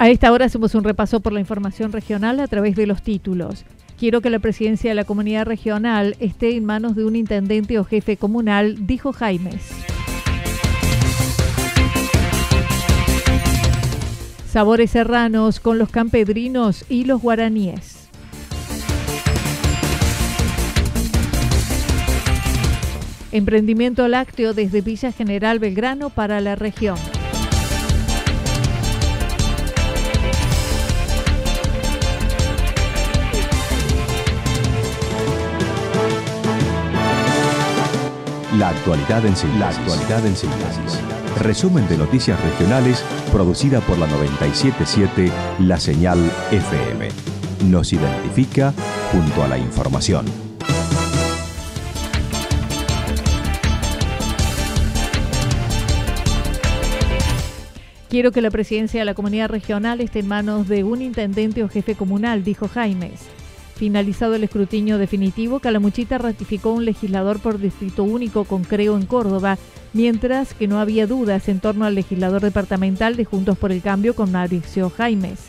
A esta hora hacemos un repaso por la información regional a través de los títulos. Quiero que la presidencia de la comunidad regional esté en manos de un intendente o jefe comunal, dijo Jaimes. Sabores serranos con los campedrinos y los guaraníes. Emprendimiento lácteo desde Villa General Belgrano para la región. La actualidad en síntesis. La actualidad en síntesis. Resumen de noticias regionales producida por la 977 La Señal FM. Nos identifica junto a la información. Quiero que la presidencia de la comunidad regional esté en manos de un intendente o jefe comunal, dijo Jaimes. Finalizado el escrutinio definitivo, Calamuchita ratificó un legislador por distrito único con Creo en Córdoba, mientras que no había dudas en torno al legislador departamental de Juntos por el Cambio con Mauricio Jaimes.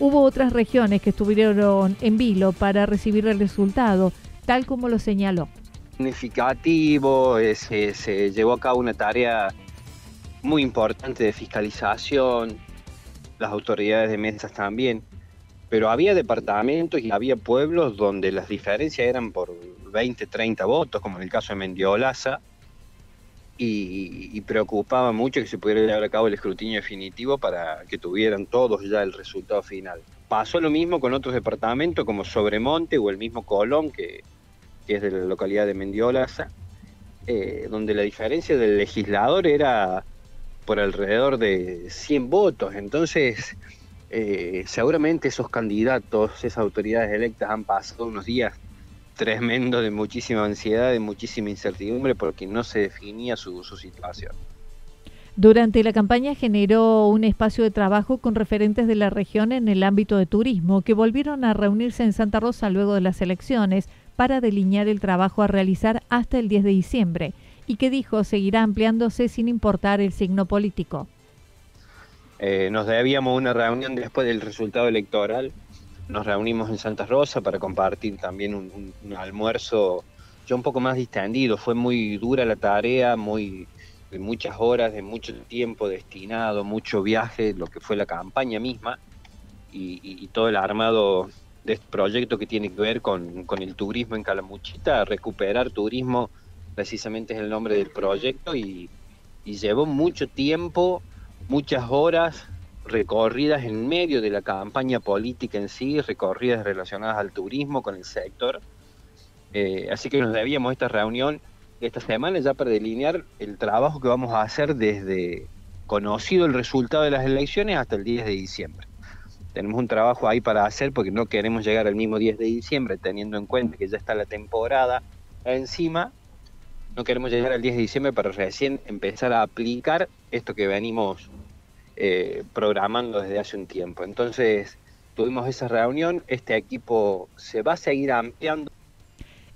Hubo otras regiones que estuvieron en vilo para recibir el resultado, tal como lo señaló. Significativo, se, se llevó a cabo una tarea muy importante de fiscalización, las autoridades de mesas también, pero había departamentos y había pueblos donde las diferencias eran por 20, 30 votos, como en el caso de Mendiolaza, y, preocupaba mucho que se pudiera llevar a cabo el escrutinio definitivo para que tuvieran todos ya el resultado final. Pasó lo mismo con otros departamentos como Sobremonte o el mismo Colón, que, que es de la localidad de Mendiolaza, eh, donde la diferencia del legislador era por alrededor de 100 votos. Entonces, eh, seguramente esos candidatos, esas autoridades electas han pasado unos días tremendos de muchísima ansiedad, de muchísima incertidumbre, porque no se definía su, su situación. Durante la campaña generó un espacio de trabajo con referentes de la región en el ámbito de turismo, que volvieron a reunirse en Santa Rosa luego de las elecciones para delinear el trabajo a realizar hasta el 10 de diciembre y que dijo seguirá ampliándose sin importar el signo político. Eh, nos debíamos una reunión después del resultado electoral. Nos reunimos en Santa Rosa para compartir también un, un, un, almuerzo ya un poco más distendido. Fue muy dura la tarea, muy de muchas horas, de mucho tiempo destinado, mucho viaje, lo que fue la campaña misma y, y, y todo el armado de este proyecto que tiene que ver con, con el turismo en Calamuchita, recuperar turismo precisamente es el nombre del proyecto y, y llevó mucho tiempo, muchas horas recorridas en medio de la campaña política en sí, recorridas relacionadas al turismo con el sector. Eh, así que nos debíamos esta reunión esta semana ya para delinear el trabajo que vamos a hacer desde conocido el resultado de las elecciones hasta el 10 de diciembre. Tenemos un trabajo ahí para hacer porque no queremos llegar al mismo 10 de diciembre teniendo en cuenta que ya está la temporada encima no queremos llegar al 10 de diciembre para recién empezar a aplicar esto que venimos eh, programando desde hace un tiempo. Entonces, tuvimos esa reunión, este equipo se va a seguir ampliando.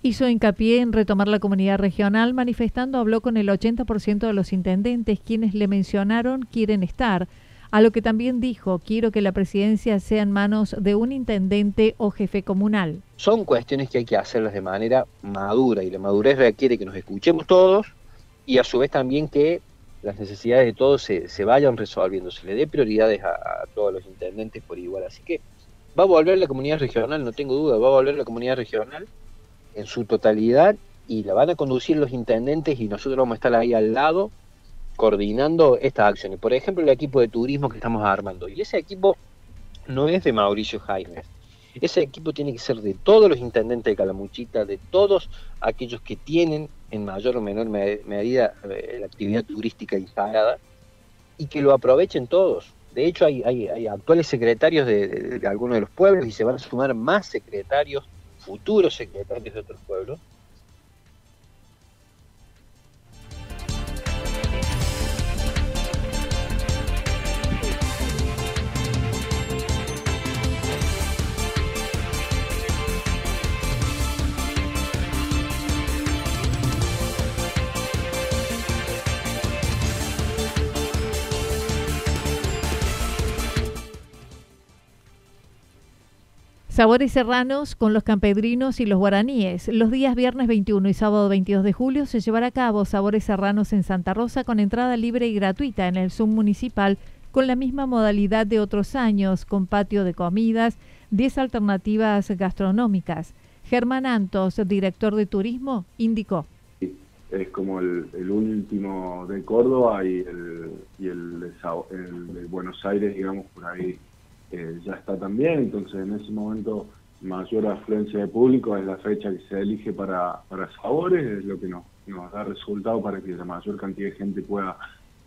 Hizo hincapié en retomar la comunidad regional, manifestando habló con el 80% de los intendentes, quienes le mencionaron quieren estar, a lo que también dijo, quiero que la presidencia sea en manos de un intendente o jefe comunal. Son cuestiones que hay que hacerlas de manera madura y la madurez requiere que nos escuchemos todos y a su vez también que las necesidades de todos se, se vayan resolviendo, se le dé prioridades a, todos los intendentes por igual. Así que va a volver la comunidad regional, no tengo duda, va a volver la comunidad regional en su totalidad y la van a conducir los intendentes y nosotros vamos a estar ahí al lado coordinando estas acciones. Por ejemplo, el equipo de turismo que estamos armando. Y ese equipo no es de Mauricio Jaime. Ese equipo tiene que ser de todos los intendentes de Calamuchita, de todos aquellos que tienen en mayor o menor medida eh, la actividad turística instalada y que lo aprovechen todos. De hecho, hay, hay, actuales secretarios de, de, algunos de los pueblos y se van a sumar más secretarios, futuros secretarios de otros pueblos, Sabores serranos con los campedrinos y los guaraníes. Los días viernes 21 y sábado 22 de julio se llevará a cabo Sabores Serranos en Santa Rosa con entrada libre y gratuita en el Zoom municipal con la misma modalidad de otros años, con patio de comidas, 10 alternativas gastronómicas. Germán Antos, director de turismo, indicó. Es como el, último de Córdoba y el, el de Buenos Aires, digamos, por ahí ya está también, entonces en ese momento mayor afluencia de público es la fecha que se elige para, para sabores, es lo que nos, nos da resultado para que la mayor cantidad de gente pueda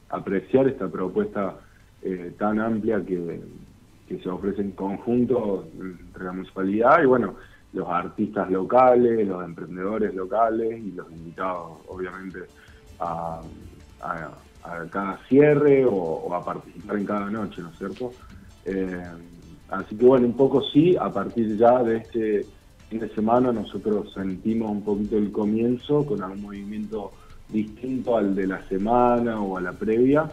apreciar esta propuesta eh, tan amplia que, que se ofrece en conjunto entre la municipalidad y bueno, los artistas locales, los emprendedores locales y los invitados obviamente a, a, cada cierre o, a participar en cada noche, ¿no es cierto? Eh, así que bueno, un poco sí, a partir ya de este fin de semana nosotros sentimos un poquito el comienzo con algún movimiento distinto al de la semana o a la previa.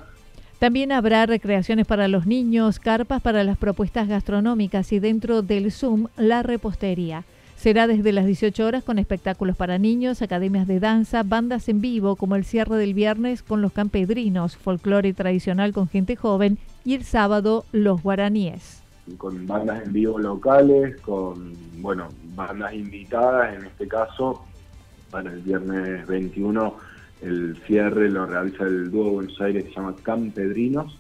También habrá recreaciones para los niños, carpas para las propuestas gastronómicas y dentro del Zoom la repostería. Será desde las 18 horas con espectáculos para niños, academias de danza, bandas en vivo como el cierre del viernes con los campedrinos, folclore tradicional con gente joven y el sábado los guaraníes. Con bandas en vivo locales, con bueno, bandas invitadas, en este caso, para el viernes 21 el cierre lo realiza el dúo Buenos Aires que se llama Campedrinos,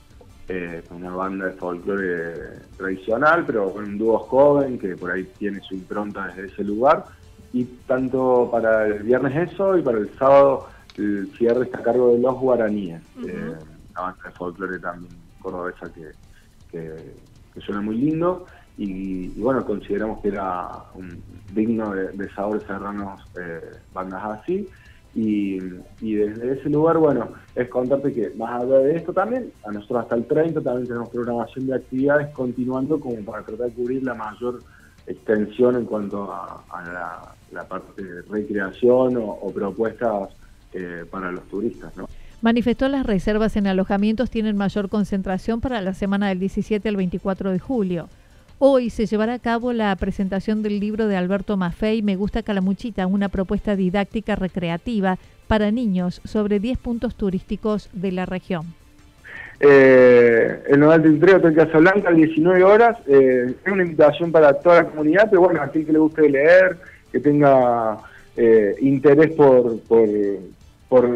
eh, una banda de folclore tradicional, pero con un dúo joven que por ahí tiene su impronta desde ese lugar. Y tanto para el viernes eso y para el sábado el cierre está a cargo de los guaraníes, eh, una banda de folclore también cordobesa que, que, suena muy lindo y, bueno, consideramos que era un digno de, sabores serranos eh, bandas así. Y, desde ese lugar, bueno, es contarte que más allá de esto también, a nosotros hasta el 30 también tenemos programación de actividades continuando como para tratar de cubrir la mayor extensión en cuanto a, la, parte de recreación o, propuestas eh, para los turistas, ¿no? Manifestó las reservas en alojamientos tienen mayor concentración para la semana del 17 al 24 de julio. Hoy se llevará a cabo la presentación del libro de Alberto Maffei, Me gusta Calamuchita, una propuesta didáctica recreativa para niños sobre 10 puntos turísticos de la región. Eh, el Nodal de Entrega en Casablanca a 19 horas. Eh, es una invitación para toda la comunidad, pero bueno, a aquel que le guste leer, que tenga eh, interés por, por, por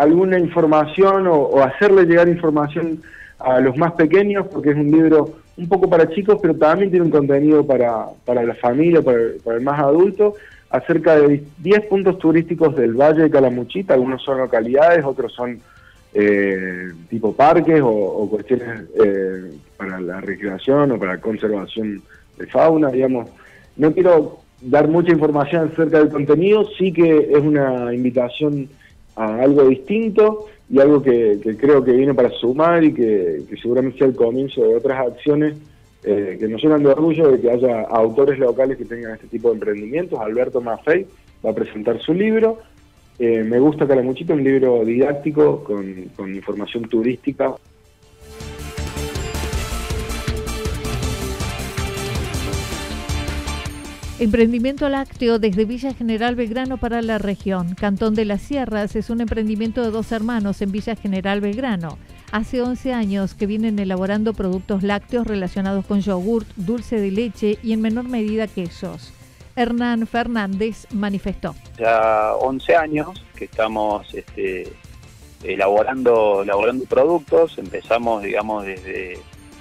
alguna información o, hacerle llegar información a los más pequeños, porque es un libro un poco para chicos, pero también tiene un contenido para, para la familia, para, el más adulto, acerca de 10 puntos turísticos del Valle de Calamuchita, algunos son localidades, otros son eh, tipo parques o, cuestiones eh, para la recreación o para conservación de fauna, digamos. No quiero dar mucha información acerca del contenido, sí que es una invitación a algo distinto y algo que, creo que viene para sumar y que, seguramente sea el comienzo de otras acciones eh, que nos llenan de orgullo de que haya autores locales que tengan este tipo de emprendimientos. Alberto Maffei va a presentar su libro. Eh, me gusta Calamuchito, un libro didáctico con, con información turística Emprendimiento lácteo desde Villa General Belgrano para la región. Cantón de las Sierras es un emprendimiento de dos hermanos en Villa General Belgrano. Hace 11 años que vienen elaborando productos lácteos relacionados con yogurt, dulce de leche y en menor medida quesos. Hernán Fernández manifestó. Ya 11 años que estamos este, elaborando, elaborando productos. Empezamos, digamos, desde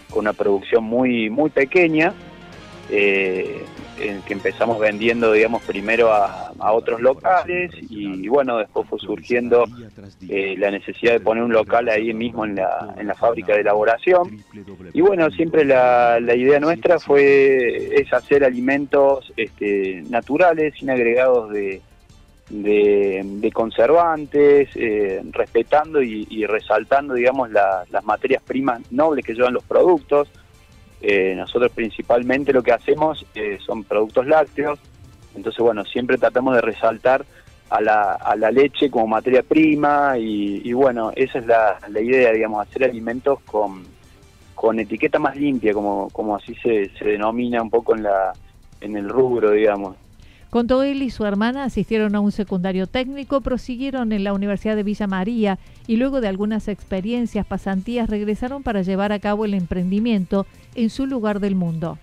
con una producción muy, muy pequeña. Eh, en que empezamos vendiendo, digamos, primero a, otros locales y, bueno, después fue surgiendo eh, la necesidad de poner un local ahí mismo en la, en la fábrica de elaboración. Y bueno, siempre la, la idea nuestra fue es hacer alimentos este, naturales, sin agregados de, de, conservantes, eh, respetando y, resaltando, digamos, las materias primas nobles que llevan los productos. Eh, nosotros principalmente lo que hacemos eh, son productos lácteos, entonces bueno, siempre tratamos de resaltar a la, a la leche como materia prima y, bueno, esa es la, idea, digamos, hacer alimentos con, con etiqueta más limpia, como, como así se, se denomina un poco en, la, en el rubro, digamos. Contó él y su hermana asistieron a un secundario técnico, prosiguieron en la Universidad de Villa María y luego de algunas experiencias, pasantías, regresaron para llevar a cabo el emprendimiento en su lugar del mundo.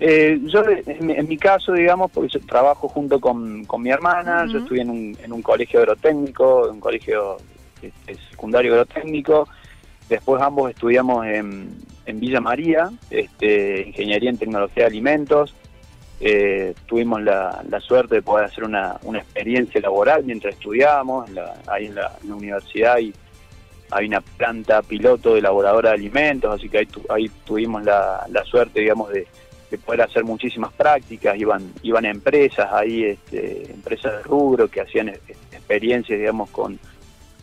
Eh, yo, en mi, caso, digamos, porque yo trabajo junto con, mi hermana, yo estuve en un, en un colegio agrotécnico, un colegio este, secundario agrotécnico, después ambos estudiamos en, en Villa María, este, Ingeniería en Tecnología de Alimentos, eh, tuvimos la, suerte de poder hacer una, experiencia laboral mientras estudiábamos ahí en la, universidad y hay una planta piloto de elaboradora de alimentos, así que ahí, tuvimos la, suerte, digamos, de, poder hacer muchísimas prácticas, iban, iban empresas ahí, este, empresas de rubro que hacían experiencias, digamos, con,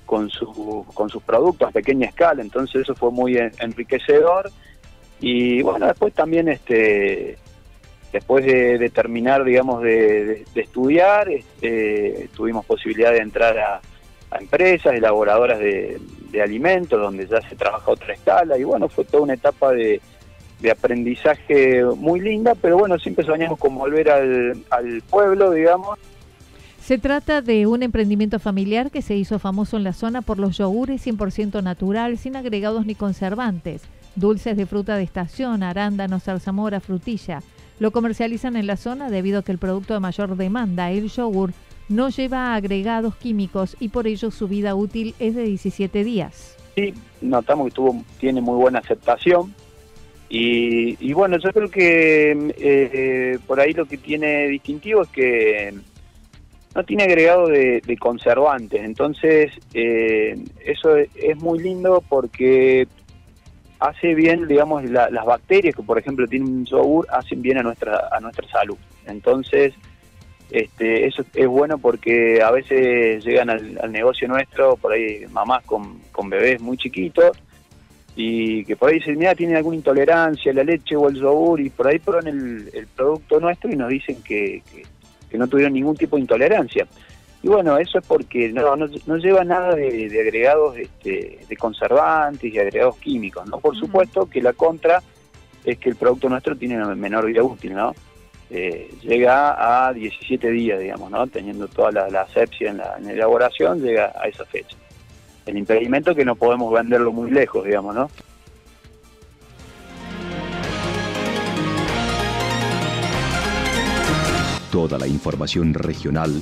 con sus productos a pequeña escala, entonces eso fue muy enriquecedor. Y bueno, después también este después de, terminar, digamos, de, estudiar, este, tuvimos posibilidad de entrar a, empresas elaboradoras de, alimentos, donde ya se trabaja otra escala, y bueno, fue toda una etapa de, aprendizaje muy linda, pero bueno, siempre soñamos con volver al pueblo, digamos. Se trata de un emprendimiento familiar que se hizo famoso en la zona por los yogures 100% natural, sin agregados ni conservantes, dulces de fruta de estación, arándanos, zarzamora, frutilla, lo comercializan en la zona debido a que el producto de mayor demanda, el yogur, no lleva agregados químicos y por ello su vida útil es de 17 días. Sí, notamos que tuvo, tiene muy buena aceptación y, bueno, yo creo que eh, por ahí lo que tiene distintivo es que no tiene agregado de, conservantes, entonces eh, eso es muy lindo porque hace bien, digamos, las bacterias que, por ejemplo, tienen un yogur, hacen bien a nuestra, a nuestra salud. Entonces, este, eso es bueno porque a veces llegan al, negocio nuestro, por ahí mamás con, con, bebés muy chiquitos, y que por ahí dicen, mira, tienen alguna intolerancia a la leche o el yogur, y por ahí prueban el, el producto nuestro y nos dicen que, que no tuvieron ningún tipo de intolerancia. Y bueno, eso es porque no, no, lleva nada de, agregados este, de conservantes y agregados químicos, ¿no? Por supuesto que la contra es que el producto nuestro tiene una menor vida útil, ¿no? Eh, llega a 17 días, digamos, ¿no? Teniendo toda la, asepsia en la, elaboración, llega a esa fecha. El impedimento que no podemos venderlo muy lejos, digamos, ¿no? Toda la información regional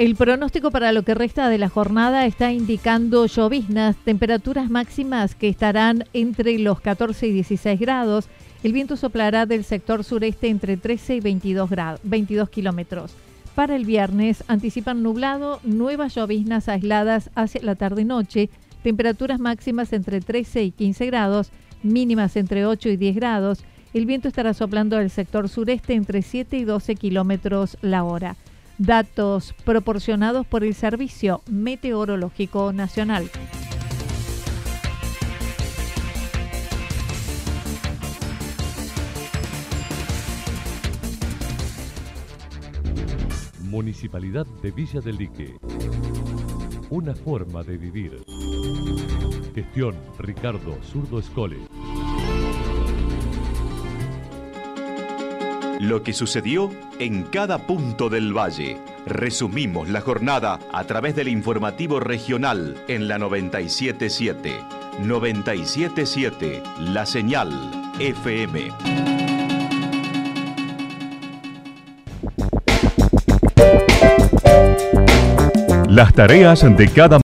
El pronóstico para lo que resta de la jornada está indicando lloviznas, temperaturas máximas que estarán entre los 14 y 16 grados. El viento soplará del sector sureste entre 13 y 22, grados, 22 kilómetros. Para el viernes anticipan nublado, nuevas lloviznas aisladas hacia la tarde-noche, temperaturas máximas entre 13 y 15 grados, mínimas entre 8 y 10 grados. El viento estará soplando del sector sureste entre 7 y 12 kilómetros la hora. Datos proporcionados por el Servicio Meteorológico Nacional. Municipalidad de Villa del Lique. Una forma de vivir. Gestión Ricardo Zurdo Escole. Lo que sucedió en cada punto del valle. Resumimos la jornada a través del informativo regional en la 977. 977 La Señal FM. Las tareas de cada